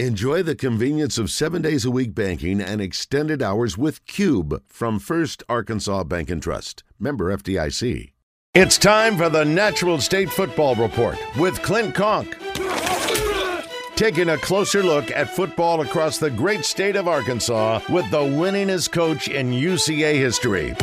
Enjoy the convenience of seven days a week banking and extended hours with Cube from First Arkansas Bank and Trust. Member FDIC. It's time for the Natural State Football Report with Clint Conque. Taking a closer look at football across the great state of Arkansas with the winningest coach in UCA history.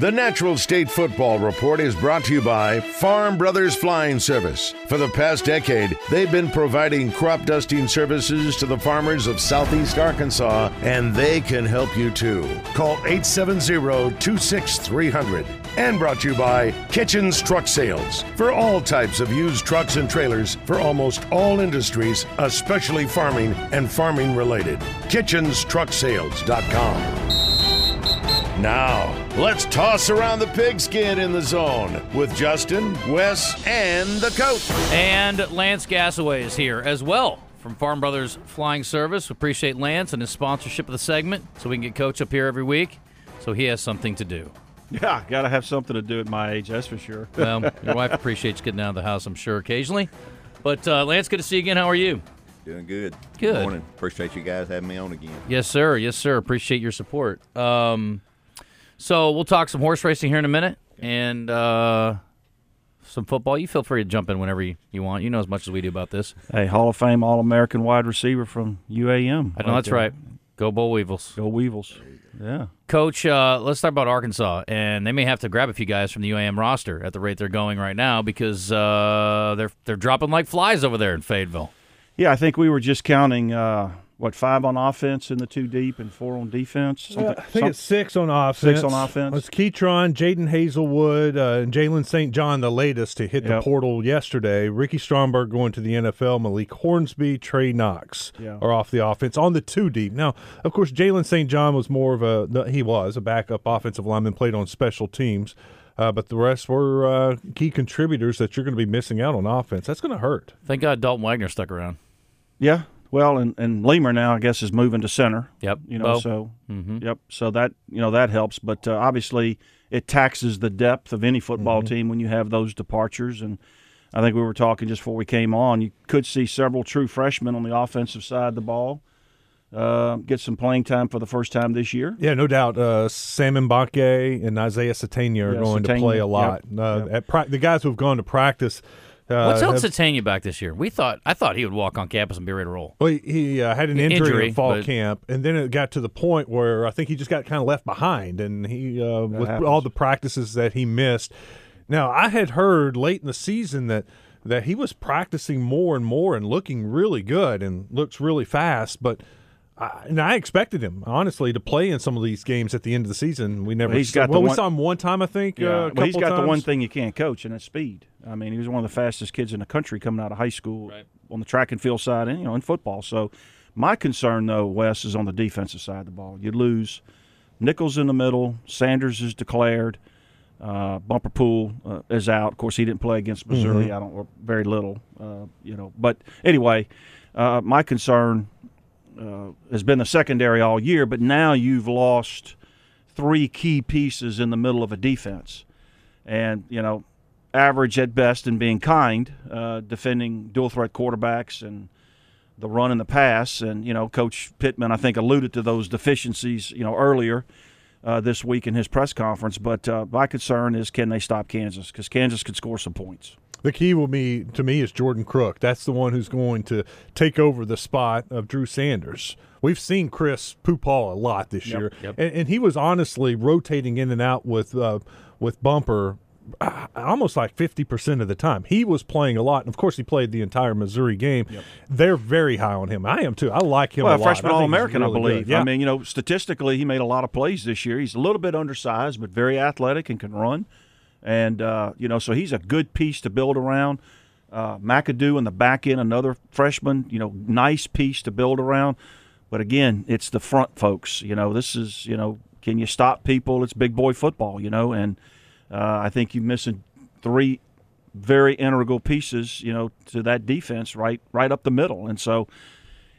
The Natural State Football Report is brought to you by Farm Brothers Flying Service. For the past decade, they've been providing crop dusting services to the farmers of southeast Arkansas, and they can help you too. Call 870 26300. And brought to you by Kitchen's Truck Sales. For all types of used trucks and trailers for almost all industries, especially farming and farming related. KitchensTruckSales.com. Now, let's toss around the pigskin in the zone with Justin, Wes, and the coach. And Lance Gasaway is here as well from Farm Brothers Flying Service. We appreciate Lance and his sponsorship of the segment so we can get Coach up here every week so he has something to do. Yeah, got to have something to do at my age, that's for sure. Well, your wife appreciates getting out of the house, I'm sure, occasionally. But uh, Lance, good to see you again. How are you? Doing good. Good. morning. Appreciate you guys having me on again. Yes, sir. Yes, sir. Appreciate your support. Um, so we'll talk some horse racing here in a minute and uh, some football. You feel free to jump in whenever you, you want. You know as much as we do about this. Hey, Hall of Fame All American wide receiver from UAM. I know that's right. Go Bull Weevils. Go Weevils. Yeah. Coach, uh, let's talk about Arkansas, and they may have to grab a few guys from the UAM roster at the rate they're going right now because uh, they're they're dropping like flies over there in Fayetteville. Yeah, I think we were just counting uh, what five on offense in the two deep and four on defense. Yeah, I think some- it's six on offense. Six on offense. It's Ketron, Jadon Haselwood, uh, and Jalen St. John, the latest to hit the portal yesterday. Ricky Stromberg going to the NFL. Malik Hornsby, Trey Knox Yeah. are off the offense on the two deep. Now, of course, Jalen St. John was more of a he was a backup offensive lineman, played on special teams. Uh, but the rest were uh, key contributors that you're going to be missing out on offense. That's going to hurt. Thank God Dalton Wagner stuck around. yeah. Well, and and Limmer now I guess is moving to center. Yep. You know, Beaux. so Mm-hmm. yep. So that you know that helps, but uh, obviously it taxes the depth of any football team when you have those departures. And I think we were talking just before we came on. You could see several true freshmen on the offensive side of the ball uh, get some playing time for the first time this year. Yeah, no doubt. Uh, Sam Mbake and Isaiah Sategna are Yeah, going to play a yep, lot. Uh, yep. At pra- the guys who've gone to practice. Uh, What's held have- Sategna back this year? We thought I thought he would walk on campus and be ready to roll. Well, he- he uh, had an injury, Injury, in fall but- camp, and then it got to the point where I think he just got kind of left behind, and he uh, with happens. all the practices that he missed. Now, I had heard late in the season that that he was practicing more and more and looking really good and looks really fast, but. I, and I expected him honestly to play in some of these games at the end of the season. We never. Well, he's saw- got the well, we one- saw him one time, I think. Uh, a well, he's couple got the one thing you can't coach, and that's speed. I mean, he was one of the fastest kids in the country coming out of high school on the track and field side, and you know, in football. So, my concern though, Wes, is on the defensive side of the ball. You lose Nichols in the middle. Sanders is declared. Uh, Bumper Pool uh, is out. Of course, he didn't play against Missouri. I don't or very little, uh, you know. But anyway, uh, my concern uh, has been the secondary all year. But now you've lost three key pieces in the middle of a defense, and you know, average at best and being kind, uh, defending dual threat quarterbacks and the run and the pass. And you know, Coach Pittman, I think, alluded to those deficiencies, you know, earlier uh, this week in his press conference. But uh, my concern is, can they stop Kansas? Because Kansas could score some points. The key will be to me is Jordan Crook. That's the one who's going to take over the spot of Drew Sanders. We've seen Chris Pupal a lot this year, yep. And, and he was honestly rotating in and out with uh, with Bumper uh, almost like fifty percent of the time. He was playing a lot, and of course, he played the entire Missouri game. They're very high on him. I am too. I like him. Well, a freshman All American, really I believe. Yeah. I mean, you know, statistically, he made a lot of plays this year. He's a little bit undersized, but very athletic and can run. And, uh, you know, so he's a good piece to build around. Uh, McAdoo in the back end, another freshman, you know, nice piece to build around. But again, it's the front folks. You know, this is, you know, can you stop people? It's big boy football, you know, and uh, I think you're missing three very integral pieces, you know, to that defense right right up the middle. And so,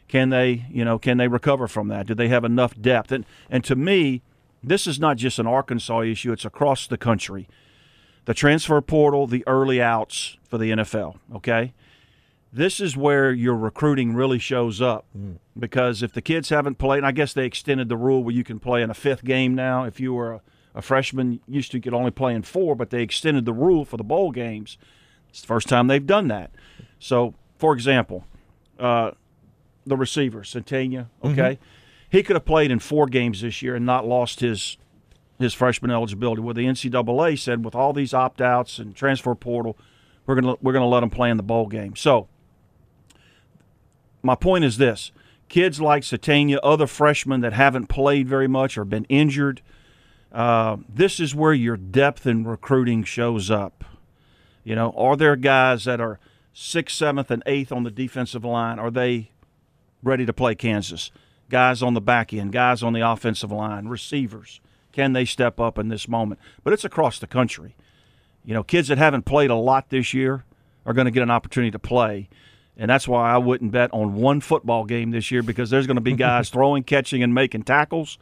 can they, you know, can they recover from that? Do they have enough depth? And and to me, this is not just an Arkansas issue; it's across the country. The transfer portal, the early outs for the NFL. Okay, this is where your recruiting really shows up because if the kids haven't played, and I guess they extended the rule where you can play in a fifth game now. If you were a, a freshman, used to you could only play in four, but they extended the rule for the bowl games. It's the first time they've done that. So, for example, uh, the receiver, Sategna, okay, he could have played in four games this year and not lost his his freshman eligibility. Where the NCAA said, with all these opt outs and transfer portal, we're gonna we're gonna let him play in the bowl game. So, my point is this: kids like Sategna, other freshmen that haven't played very much or been injured, uh, this is where your depth in recruiting shows up. You know, are there guys that are sixth, seventh, and eighth on the defensive line? Are they ready to play Kansas? Guys on the back end, guys on the offensive line, receivers. Can they step up in this moment? But it's across the country. You know, kids that haven't played a lot this year are going to get an opportunity to play. And that's why I wouldn't bet on one football game this year because there's going to be guys throwing, catching, and making tackles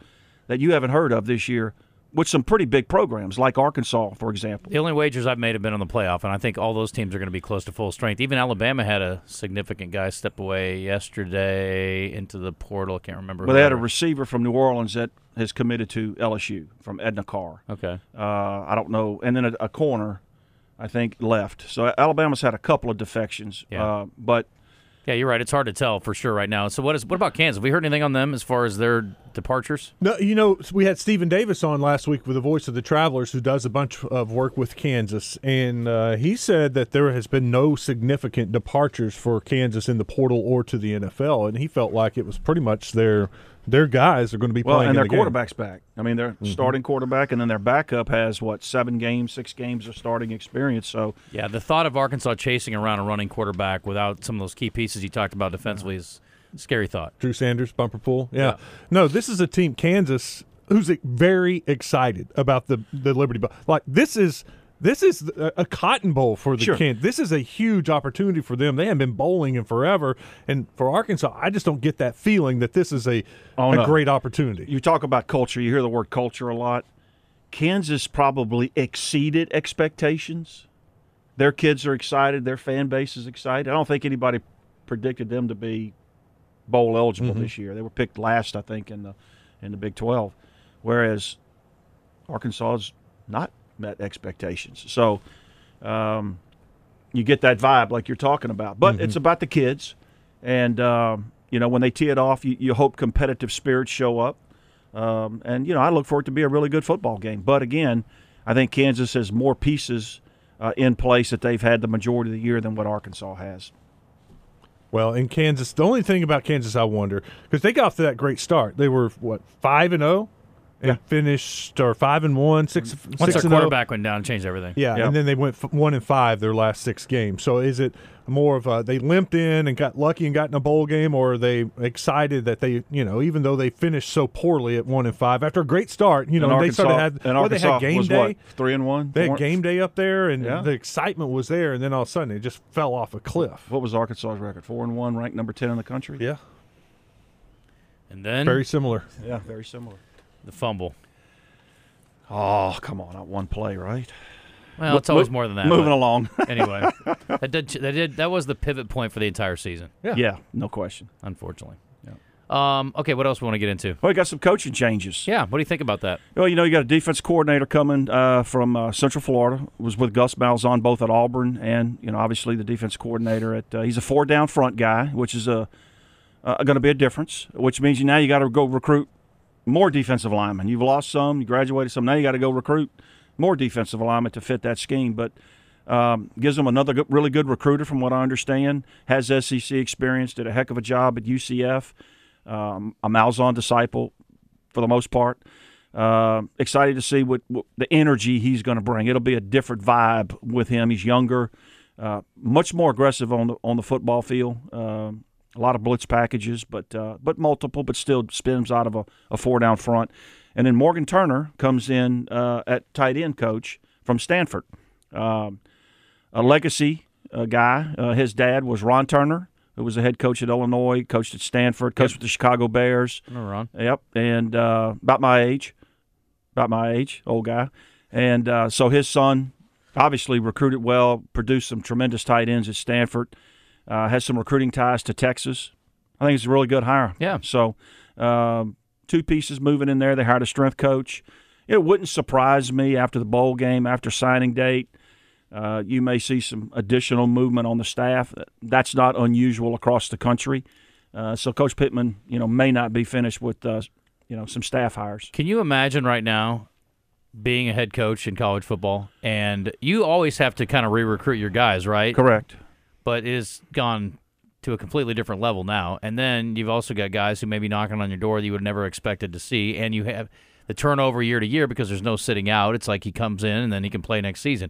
that you haven't heard of this year with some pretty big programs like Arkansas, for example. The only wagers I've made have been on the playoff, and I think all those teams are going to be close to full strength. Even Alabama had a significant guy step away yesterday into the portal. I can't remember. But who they had a receiver from New Orleans that has committed to LSU from Edna Karr. Okay. Uh, I don't know, and then a, a corner, I think, left. So Alabama's had a couple of defections. Yeah. Uh, but Yeah, you're right. It's hard to tell for sure right now. So what is what about Kansas? Have we heard anything on them as far as their departures? No, you know, we had Stephen Davis on last week with the Voice of the Travelers, who does a bunch of work with Kansas, and uh, he said that there has been no significant departures for Kansas in the portal or to the NFL, and he felt like it was pretty much their their guys are going to be well, playing. and in their the game. quarterback's back. I mean, their mm-hmm. starting quarterback, and then their backup has what seven games, six games of starting experience. So Yeah, the thought of Arkansas chasing around a running quarterback without some of those key pieces you talked about defensively is a scary thought. Drew Sanders, Bumper Pool. Yeah. Yeah. No, this is a team, Kansas, who's very excited about the the Liberty Bowl. Like this is this is a, cotton bowl for the Sure. Kansas. This is a huge opportunity for them. They haven't been bowling in forever, and for Arkansas, I just don't get that feeling that this is a Oh, a no. great opportunity. you talk about culture. You hear the word culture a lot. Kansas probably exceeded expectations. Their kids are excited. Their fan base is excited. I don't think anybody predicted them to be bowl eligible mm-hmm. this year. They were picked last, I think, in the in the Big Twelve, whereas Arkansas is not met expectations. So um, you get that vibe like you're talking about. But it's about the kids, and um, you know when they tee it off, you, you hope competitive spirits show up. Um, and you know I look for it to be a really good football game. But again, I think Kansas has more pieces uh, in place that they've had the majority of the year than what Arkansas has. Well, in Kansas, the only thing about Kansas, I wonder because they got off to that great start. They were what five and zero, and finished or five and one, six mm. Once six their and oh. quarterback went down, and changed everything. Yeah, Yep. and then they went f- one and five their last six games. So is it more of a they limped in and got lucky and got in a bowl game, or are they excited that they, you know, even though they finished so poorly at one and five after a great start, you know, and they Arkansas, started had and well, they had game was day. what three and one. They had game day up there, and Yeah. the excitement was there, and then all of a sudden it just fell off a cliff. What was Arkansas's record? Four and one, ranked number ten in the country. Yeah, And then very similar. yeah, very similar. The fumble. Oh, come on, not one play, right? Well, it's always more than that. Moving but along. Anyway, that did, that did that was the pivot point for the entire season, Yeah. yeah, no question. unfortunately. Yeah. Um, okay, what else we want to get into? Well, we got some coaching changes. Yeah, what do you think about that? Well, you know, you got a defense coordinator coming uh, from uh, Central Florida. Was with Gus Malzahn both at Auburn and you know obviously the defense coordinator at. Uh, he's a four down front guy, which is a uh, going to be a difference. Which means you now you got to go recruit more defensive linemen. You've lost some, you graduated some. Now you got to go recruit more defensive linemen to fit that scheme. But um, gives them another good, really good recruiter, from what I understand. Has SEC experience, did a heck of a job at UCF. Um, a Malzahn disciple for the most part. Uh, excited to see what, what the energy he's going to bring. It'll be a different vibe with him. He's younger, uh, much more aggressive on the on the football field. Um, a lot of blitz packages, but uh, but multiple, but still spins out of a, a four down front. And then Morgan Turner comes in uh, at tight end coach from Stanford, um, a legacy uh, guy. Uh, his dad was Ron Turner, who was the head coach at Illinois, coached at Stanford, coached with the Chicago Bears. No, Ron. Yep, and uh, about my age, about my age, old guy, and uh, so his son obviously recruited well, produced some tremendous tight ends at Stanford. Uh, has some recruiting ties to Texas. I think it's a really good hire. Yeah. So, um, two pieces moving in there. They hired a strength coach. It wouldn't surprise me after the bowl game, after signing date. Uh, you may see some additional movement on the staff. That's not unusual across the country. Uh, so Coach Pittman, you know, may not be finished with, uh, you know, some staff hires. Can you imagine right now being a head coach in college football, and you always have to kind of re-recruit your guys, right? Correct. But it has gone to a completely different level now. And then you've also got guys who may be knocking on your door that you would never expected to see, and you have the turnover year to year because there's no sitting out. It's like he comes in and then he can play next season.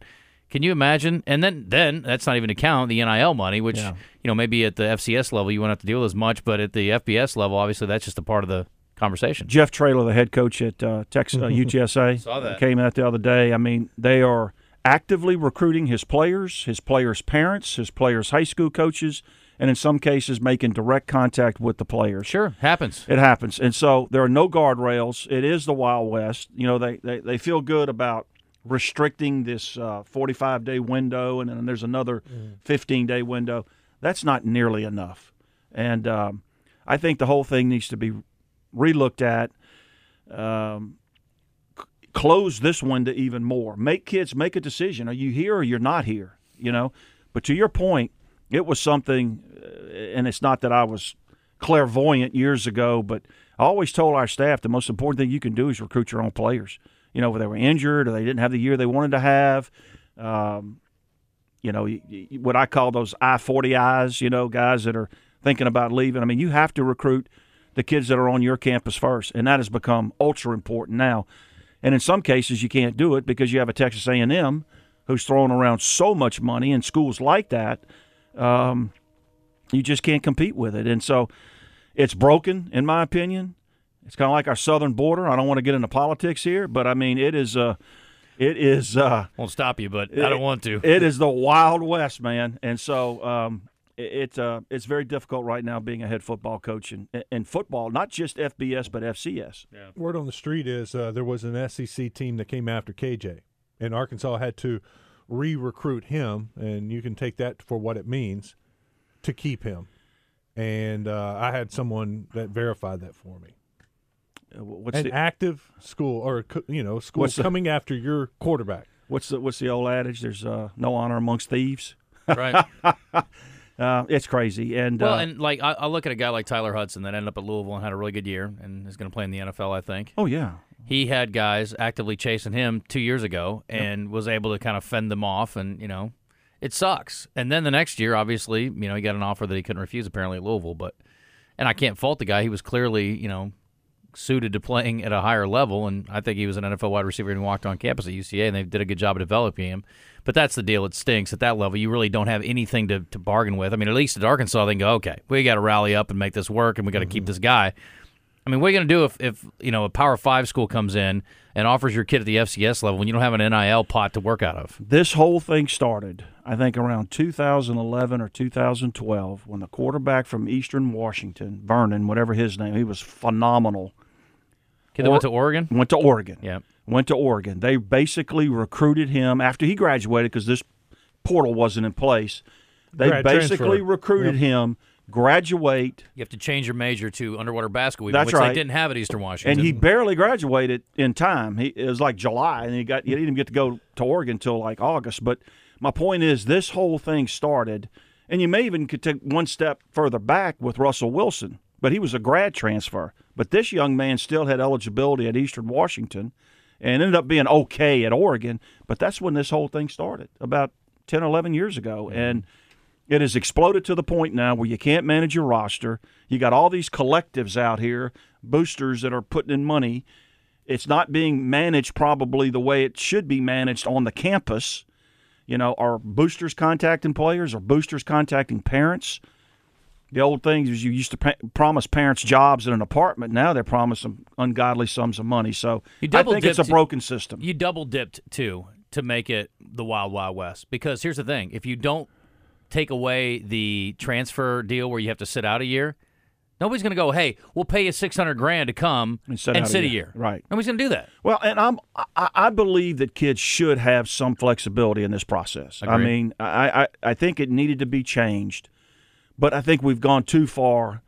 Can you imagine? And then, then that's not even to count the NIL money, which Yeah. you know maybe at the FCS level you won't have to deal with as much, but at the FBS level, obviously that's just a part of the conversation. Jeff Traylor, the head coach at uh, Texas uh, UTSA, Saw that. came out the other day. I mean, they are actively recruiting his players, his players' parents, his players' high school coaches, and in some cases making direct contact with the players. Sure, happens. It happens. And so there are no guardrails. It is the Wild West. You know, they, they, they feel good about restricting this 45 day window, and then there's another 15 day window. That's not nearly enough. And um, I think the whole thing needs to be relooked at. Um, c- close this window even more. Make kids make a decision. Are you here or you're not here? You know. But to your point, it was something, uh, and it's not that I was clairvoyant years ago, but I always told our staff the most important thing you can do is recruit your own players. You know, if they were injured or they didn't have the year they wanted to have. Um, you know, what I call those I 40 eyes, you know, guys that are thinking about leaving. I mean, you have to recruit the kids that are on your campus first, and that has become ultra important now. And in some cases, you can't do it because you have a Texas A&M who's throwing around so much money in schools like that. Um, you just can't compete with it, and so it's broken, in my opinion. It's kind of like our southern border. I don't want to get into politics here, but I mean, it is. Uh, it is. Uh, Won't stop you, but I don't want to. it is the Wild West, man, and so um, it, it uh, it's very difficult right now being a head football coach in, in football, not just FBS but FCS. Yeah. Word on the street is uh, there was an SEC team that came after KJ, and Arkansas had to re-recruit him, and you can take that for what it means to keep him. And uh, I had someone that verified that for me. Uh, What's An the active school, or you know, school What's the- coming after your quarterback. what's the what's the old adage? There's uh, no honor amongst thieves. right. Uh, it's crazy, and Well, uh, and like I, I look at a guy like Tyler Hudson that ended up at Louisville and had a really good year and is going to play in the NFL. I think oh yeah, he had guys actively chasing him two years ago and was able to kind of fend them off. And you know, it sucks. And then the next year, obviously, you know, he got an offer that he couldn't refuse apparently at Louisville. But and I can't fault the guy. He was clearly you know suited to playing at a higher level, and I think he was an NFL wide receiver and walked on campus at UCA, and they did a good job of developing him. But that's the deal; it stinks at that level. You really don't have anything to, to bargain with. I mean, at least at Arkansas, they can go, okay, we got to rally up and make this work, and we got to keep mm-hmm. this guy. I mean, what are you going to do if, if you know a Power Five school comes in and offers your kid at the FCS level when you don't have an NIL pot to work out of? this whole thing started, I think, around 2011 or 2012 when the quarterback from Eastern Washington, Vernon, whatever his name, he was phenomenal. Kid that went to Oregon. Went to Oregon. Yeah. went to Oregon. They basically recruited him after he graduated because this portal wasn't in place. They Grad basically transfer. recruited him, graduate, You have to change your major to underwater basketball, That's which right. they didn't have at Eastern Washington. and he barely graduated in time. He it was like July, and he got he didn't even get to go to Oregon until like August. But my point is, this whole thing started, and you may even could take one step further back with Russell Wilson, but he was a grad transfer. But this young man still had eligibility at Eastern Washington, and ended up being okay at Oregon. But that's when this whole thing started about 10, 11 years ago, mm-hmm. and it has exploded to the point now where you can't manage your roster. You got all these collectives out here, boosters that are putting in money. It's not being managed probably the way it should be managed on the campus. You know, are boosters contacting players? Are boosters contacting parents? The old thing is you used to pa- promise parents jobs in an apartment. Now they're promising ungodly sums of money. So I think it's a broken system. you double dipped too to make it the wild wild west because here's the thing if you don't take away the transfer deal where you have to sit out a year nobody's going to go hey we'll pay you 600 grand to come And sit out a sit a year. year Right. nobody's going to do that Well, and I'm I, I believe that kids should have some flexibility in this process. I mean, I, I I think it needed to be changed but I think we've gone too far,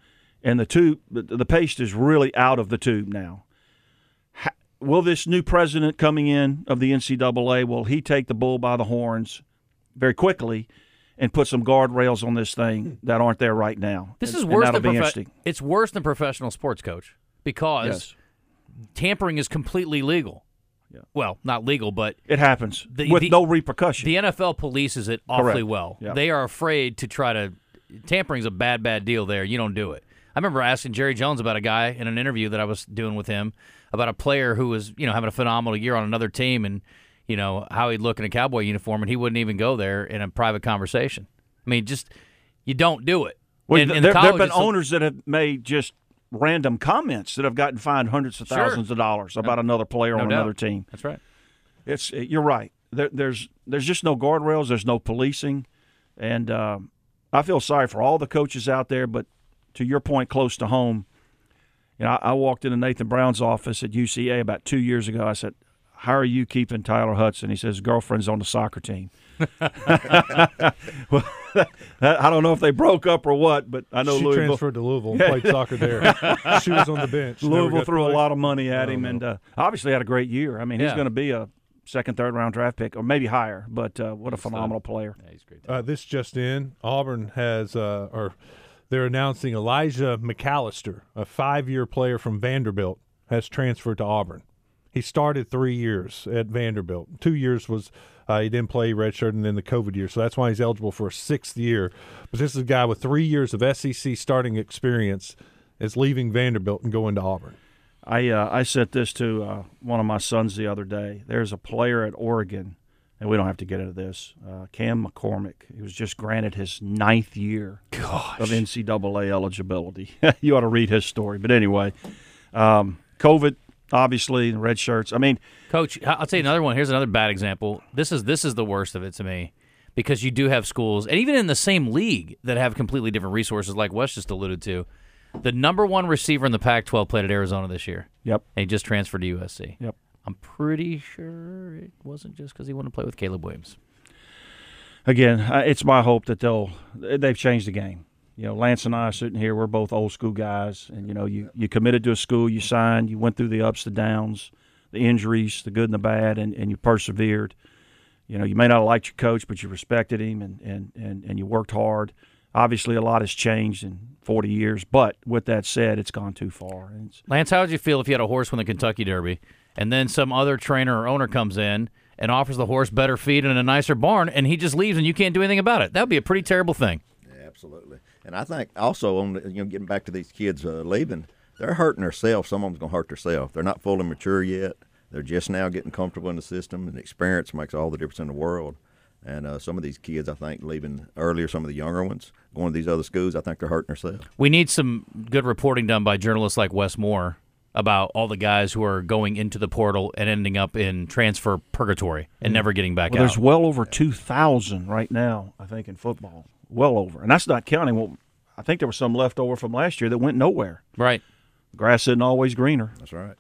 and the tube, the, paste is really out of the tube now. Will this new president coming in of the NCAA will he take the bull by the horns very quickly? And put some guardrails on this thing that aren't there right now. This And- is worse than profe- it's worse than professional sports coach because Yes. tampering is completely legal. Yeah. Well, not legal, but It happens The- with the- no repercussion. the NFL polices it awfully Correct. well. Yeah. They are afraid to try to tampering's a bad, bad deal. There, you don't do it. I remember asking Jerry Jones about a guy in an interview that I was doing with him about a player who was, you know, having a phenomenal year on another team, and you know how he'd look in a cowboy uniform, and he wouldn't even go there in a private conversation. I mean, just you don't do it. Well, there, the there have been owners that have made just random comments that have gotten fined hundreds of Sure. thousands of dollars about another player No on doubt. another team. That's right. It's you're right. There, there's there's just no guardrails. There's no policing, and um, I feel sorry for all the coaches out there. But to your point, close to home, you know, I, I walked into Nathan Brown's office at UCA about two years ago. I said, "How are you keeping Tyler Hudson?" He says, "Girlfriend's on the soccer team." well, I don't know if they broke up or what, but I know she Louisville. transferred to Louisville and played soccer there. she was on the bench. Louisville threw a lot of money at No, him, no. and uh, obviously had a great year. I mean, he's going to be a second, third round draft pick, or maybe higher. But uh, what a phenomenal player! Yeah, he's great. Uh, this just in: Auburn has, uh, or they're announcing Elijah McAllister, a five-year player from Vanderbilt, has transferred to Auburn. He started three years at Vanderbilt. Two years was uh, he didn't play redshirt, and then the COVID year, so that's why he's eligible for a sixth year. But this is a guy with three years of SEC starting experience is leaving Vanderbilt and going to Auburn. I uh, I sent this to uh, one of my sons the other day. There's a player at Oregon, and we don't have to get into this. Uh, Cam McCormick. He was just granted his ninth year of NCAA eligibility. you ought to read his story. But anyway, um, COVID, obviously, the red shirts. I mean, Coach, I'll tell you another one. Here's another bad example. This is this is the worst of it to me because you do have schools, and even in the same league, that have completely different resources, like Wes just alluded to. The number one receiver in the Pac-12 played at Arizona this year, yep, and he just transferred to USC. yep. I'm pretty sure it wasn't just because he wanted to play with Caleb Williams. again, it's my hope that they'll they've changed the game. You know, Lance and I are sitting here. We're both old school guys, and you know, you you committed to a school, you signed, you went through the ups, the downs, the injuries, the good and the bad, and, and you persevered. You know, you may not have liked your coach, but you respected him, and and and, and you worked hard. Obviously, a lot has changed in 40 years, but with that said, it's gone too far. It's, Lance, how would you feel if you had a horse win the Kentucky Derby, and then some other trainer or owner comes in and offers the horse better feed and a nicer barn, and he just leaves and you can't do anything about it? That would be a pretty terrible thing. Yeah, absolutely. And I think also on the, you know getting back to these kids uh, leaving, they're hurting themselves. Some of them's gonna hurt themselves. They're not fully mature yet. They're just now getting comfortable in the system, and experience makes all the difference in the world. And uh, some of these kids, I think, leaving earlier, some of the younger ones going to these other schools, I think they're hurting themselves. We need some good reporting done by journalists like Wes Moore about all the guys who are going into the portal and ending up in transfer purgatory and never getting back well, out. there's well over 2,000 right now, I think, in football. Well over, and that's not counting. Well, I think there was some left over from last year that went nowhere. right. Grass isn't always greener. That's right.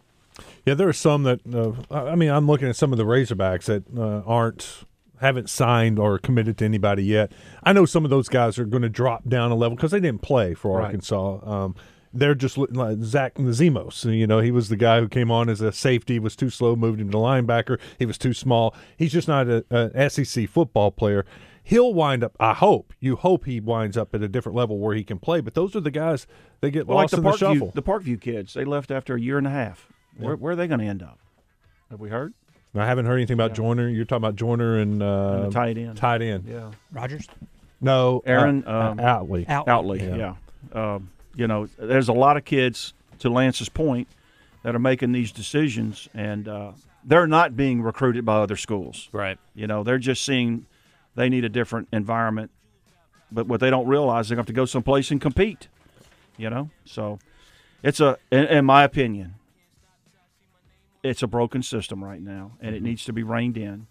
Yeah, there are some that. Uh, I I mean, I'm looking at some of the Razorbacks that uh, aren't haven't signed or committed to anybody yet. I know some of those guys are going to drop down a level because they didn't play for Right. Arkansas. Um, they're just li- like Zach Nazimos. You know, he was the guy who came on as a safety, was too slow, moved him to linebacker. He was too small. He's just not a, an SEC football player. He'll wind up. I hope you hope he winds up at a different level where he can play. But those are the guys they get Well, like lost the in the Parkview, shuffle. the Parkview kids, they left after a year and a half. Where, where are they going to end up? Have we heard? I haven't heard anything about Joyner. You're talking about Joyner and, uh, And tight end. Tight end. Yeah. Rogers. No, Aaron, uh, um, Outley. Outley, Yeah. yeah. Um, you know, there's a lot of kids, to Lance's point, that are making these decisions, and uh, they're not being recruited by other schools. Right. You know, they're just seeing they need a different environment. But what they don't realize, they're going to have to go someplace and compete. You know, so it's a, in, in my opinion, it's a broken system right now, and it needs to be reined in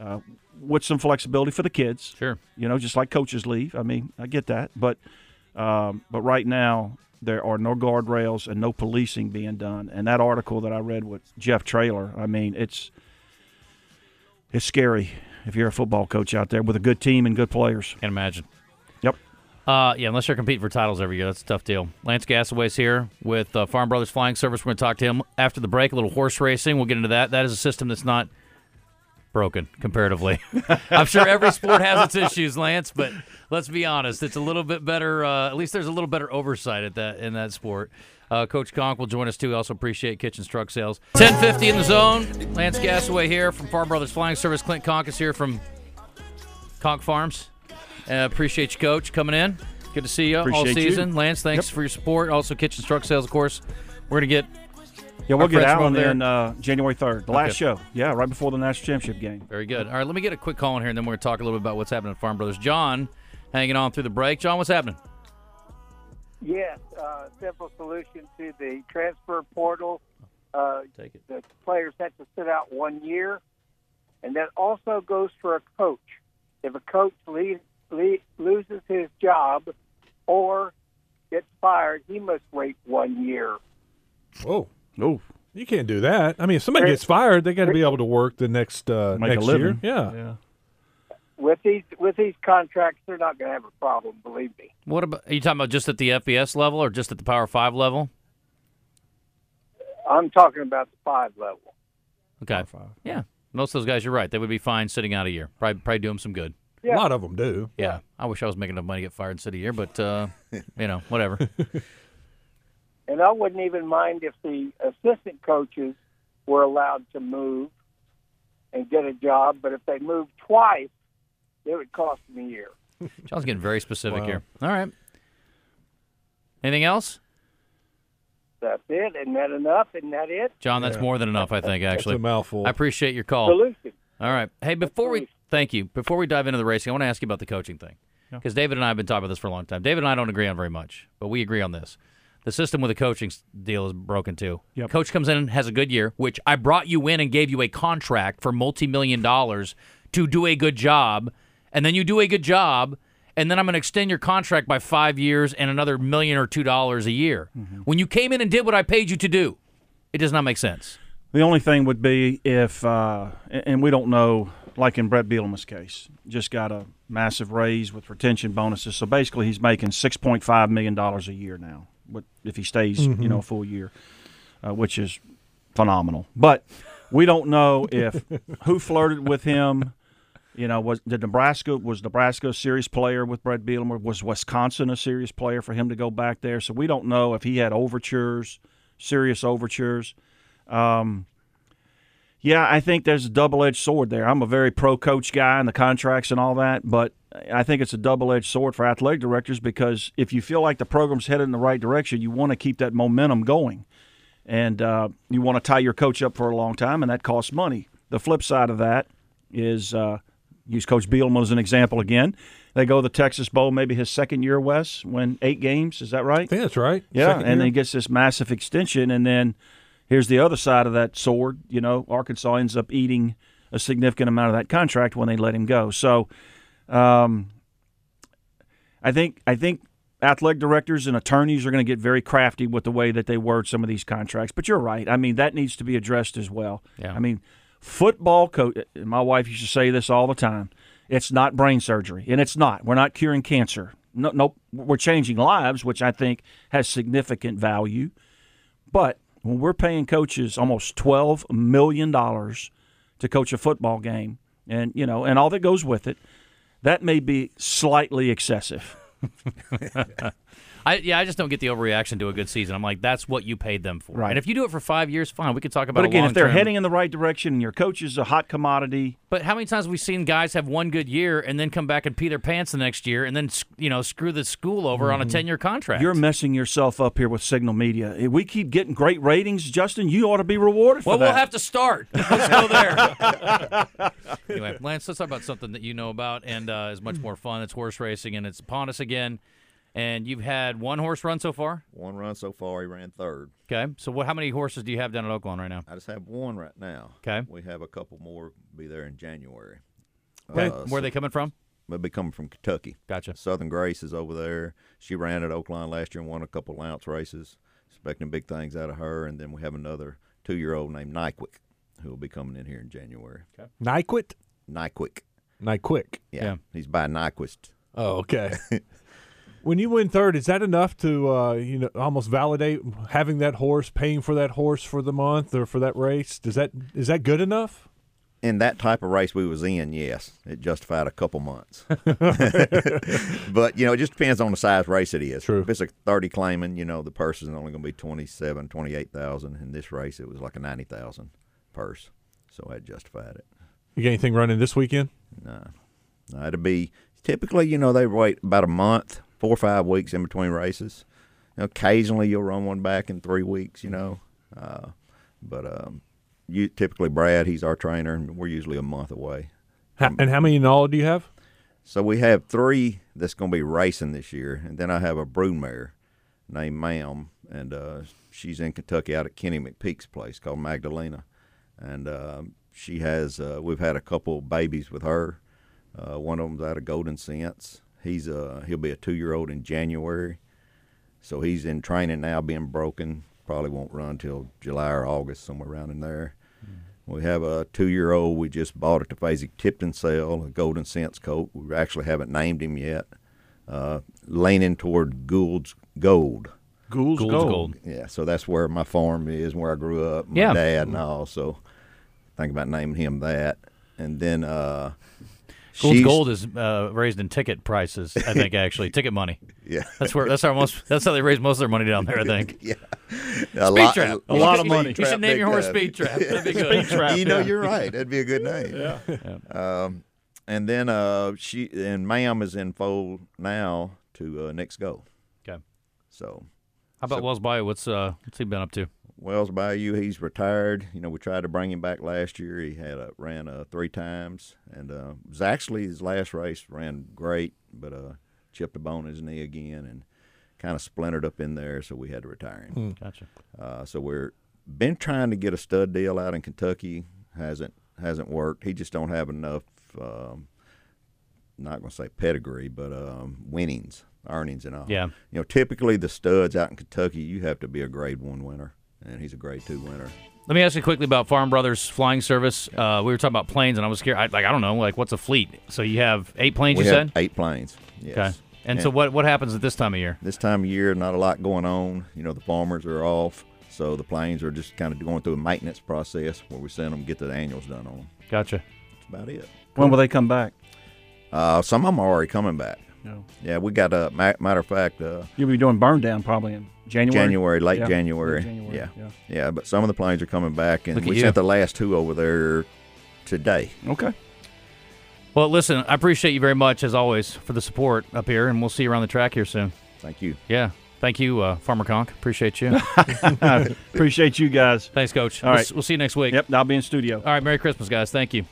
uh, with some flexibility for the kids. Sure. You know, just like coaches leave. I mean, I get that, but um, but right now there are no guardrails and no policing being done. And that article that I read with Jeff Traylor, I mean, it's it's scary if you're a football coach out there with a good team and good players. Can't imagine. Uh, yeah, unless you're competing for titles every year, that's a tough deal. Lance Gasaway's here with uh, Farm Brothers Flying Service. We're going to talk to him after the break. A little horse racing. We'll get into that. That is a system that's not broken comparatively. I'm sure every sport has its issues, Lance, but let's be honest, it's a little bit better. Uh, at least there's a little better oversight at that in that sport. Uh, Coach Conque will join us too. We also appreciate Kitchen's Truck Sales. 10:50 in the zone. Lance Gasaway here from Farm Brothers Flying Service. Clint Conque is here from Conque Farms. Uh, appreciate you, Coach, coming in. Good to see you all Appreciate you. season. Lance, thanks for your support. Also, Kitchen Truck Sales, of course. We're gonna get Yeah, we'll get friends from Alan over there. in uh, January 3rd, the last show. Yeah, right before the national championship game. Very good. All right, let me get a quick call in here, and then we're going to talk a little bit about what's happening at Farm Brothers. John, hanging on through the break. John, what's happening? Yes, uh, simple solution to the transfer portal. Uh, Take it. the players have to sit out one year, and that also goes for a coach. If a coach leave, leave, loses his job or gets fired, he must wait one year. Whoa. no. You can't do that. I mean, if somebody gets fired, they got to be able to work the next uh, make next a living. year. Yeah. yeah. With these with these contracts, they're not going to have a problem. Believe me. What about? Are you talking about just at the FBS level or just at the Power Five level? I'm talking about the five level. Okay. Yeah. Most of those guys, you're right. They would be fine sitting out a year. Probably, probably do them some good. A lot of them do. Yeah. I wish I was making enough money to get fired and sit a year, but uh, you know, whatever. And I wouldn't even mind if the assistant coaches were allowed to move and get a job, but if they moved twice, it would cost them a year. John's getting very specific Wow. here. All right. Anything else, That's it. Isn't that enough? Isn't that it? John? That's Yeah. more than enough, I think. It's Actually, a mouthful. I appreciate your call. Solution. All right. Hey, before we Absolutely. Thank you, before we dive into the racing, I want to ask you about the coaching thing because David and I have been talking about this for a long time. David and I don't agree on very much, but we agree on this. The system with the coaching deal is broken too. Yep. Coach comes in and has a good year, which I brought you in and gave you a contract for multi-million dollars to do a good job, and then you do a good job, and then I'm going to extend your contract by five years and another million or two dollars a year. When you came in and did what I paid you to do, it does not make sense. The only thing would be if, uh, and we don't know, like in Bret Bielema's case, just got a massive raise with retention bonuses. So basically, he's making six point five million dollars a year now, if he stays, you know, a full year, uh, which is phenomenal. But we don't know if who flirted with him. You know, was did Nebraska was Nebraska a serious player with Bret Bielema? Was Wisconsin a serious player for him to go back there? So we don't know if he had overtures, serious overtures. Um, yeah, I think there's a double-edged sword there. I'm a very pro-coach guy and the contracts and all that, but I think it's a double-edged sword for athletic directors because if you feel like the program's headed in the right direction, you want to keep that momentum going, and uh, you want to tie your coach up for a long time, and that costs money. The flip side of that is uh, use Coach Bielema as an example again. They go to the Texas Bowl, maybe his second year, Wes, win eight games. Is that right? I think that's right. Yeah, Second and year. then he gets this massive extension, and then here's the other side of that sword. You know, Arkansas ends up eating a significant amount of that contract when they let him go. So, um, I think I think athletic directors and attorneys are going to get very crafty with the way that they word some of these contracts. But you're right. I mean, that needs to be addressed as well. Yeah. I mean, football coach. My wife used to say this all the time. It's not brain surgery, and it's not. We're not curing cancer. No, nope. We're changing lives, which I think has significant value. But when we're paying coaches almost twelve million dollars to coach a football game, and you know, and all that goes with it, that may be slightly excessive. I yeah, I just don't get the overreaction to a good season. I'm like, that's what you paid them for. Right. And if you do it for five years, fine. We could talk about. But a again, if they're heading in the right direction and your coach is a hot commodity, But how many times have we seen guys have one good year and then come back and pee their pants the next year and then you know screw the school over on a ten year contract? Mm-hmm. you're messing yourself up here with Signal Media. If we keep getting great ratings, Justin, you ought to be rewarded well, that. we'll have to start. Let's go there. anyway, Lance, let's talk about something that you know about and uh, is much more fun. It's horse racing, and it's upon us again. And you've had one horse run so far. One run so far, he ran third. Okay, so what? How many horses do you have down at Oaklawn right now? I just have one right now. Okay. We have a couple more be there in January. Okay, Uh, where are they coming from? They'll be coming from Kentucky. Gotcha. Southern Grace is over there. She ran at Oaklawn last year and won a couple of ounce races. Expecting big things out of her. And then we have another two year old named Nyquick who will be coming in here in January. Okay. Nyquist? Nyquick. Nyquick. Yeah. Yeah. He's by Nyquist. Oh, okay. When you win third, is that enough to uh, you know almost validate having that horse, paying for that horse for the month or for that race? Does that is that good enough? in that type of race we was in, yes, it justified a couple months. but you know, it just depends on the size race it is. True. If it's a thirty claiming, you know, the purse is only going to be 27, 28,000. In this race, it was like a ninety thousand purse, so I justified it. You got anything running this weekend? No, no, it'll be typically, you know, they wait about a month, four or five weeks in between races. You know, occasionally, you'll run one back in three weeks. You know, uh, but um, you typically Brad, he's our trainer, and we're usually a month away. Ha- and how many in all do you have? So we have three that's going to be racing this year, and then I have a broodmare named Ma'am, and uh, she's in Kentucky out at Kenny McPeek's place called Magdalena, and uh, she has. Uh, we've had a couple babies with her. Uh, one of them's out of Goldencents. He's uh he'll be a two year old in January, so he's in training now, being broken. Probably won't run till July or August, somewhere around in there. We have a two-year-old we just bought at the Fasig Tipton sale, a Goldencents coat. We actually haven't named him yet. Uh, leaning toward Gould's Gold. Gould's, Gould's gold. Gold. Yeah, so that's where my farm is, where I grew up, my Yeah. dad and all. So think about naming him that. And then uh, Gould's she's- Gold is uh, raised in ticket prices. I think actually ticket money. Yeah, That's where that's how most that's how they raise most of their money down there. I think. yeah, a Speed trap. A lot of You should- money. You should name your horse Speed Trap. That'd be good. Speed trap, you know, you're right. That'd be a good name. Yeah. Um, and then uh, she and Ma'am is in foal now to uh, next go. Okay. So How about So- Wells Bayou? What's uh what's he been up to? Wells Bayou, he's retired. You know, we tried to bring him back last year. He had a, ran uh, three times, and uh, it was actually his last race ran great, but uh, chipped a bone in his knee again and kind of splintered up in there, so we had to retire him. Gotcha. Uh, so we're been trying to get a stud deal out in Kentucky. hasn't hasn't worked. He just don't have enough. Um, not going to say pedigree, but um, winnings, earnings, and all. Yeah. You know, typically the studs out in Kentucky, you have to be a Grade One winner, and he's a Grade Two winner. Let me ask you quickly about Farm Brothers Flying Service. Uh, we were talking about planes, and I was scared. I, like I don't know, like what's a fleet? So you have eight planes. we you have said. eight planes. Yes. Okay. And, so what what happens at this time of year? This time of year, not a lot going on. You know, the farmers are off, so the planes are just kind of going through a maintenance process where we send them get the annuals done on them. Gotcha. That's about it. When will they come back? Uh, some of them are already coming back. No. Yeah, we got a matter of fact, uh, You'll be doing burn down probably in January. January, late Yeah, January. late January, Yeah. yeah. yeah, But some of the planes are coming back, and Look we you. sent the last two over there today. Okay. Well, listen, I appreciate you very much as always for the support up here, and we'll see you around the track here soon. Thank you. Yeah. Thank you, uh, Farmer Conque. Appreciate you. Appreciate you guys. Thanks, Coach. All We'll right. s- we'll see you next week. Yep, I'll be in studio. All right. Merry Christmas, guys. Thank you.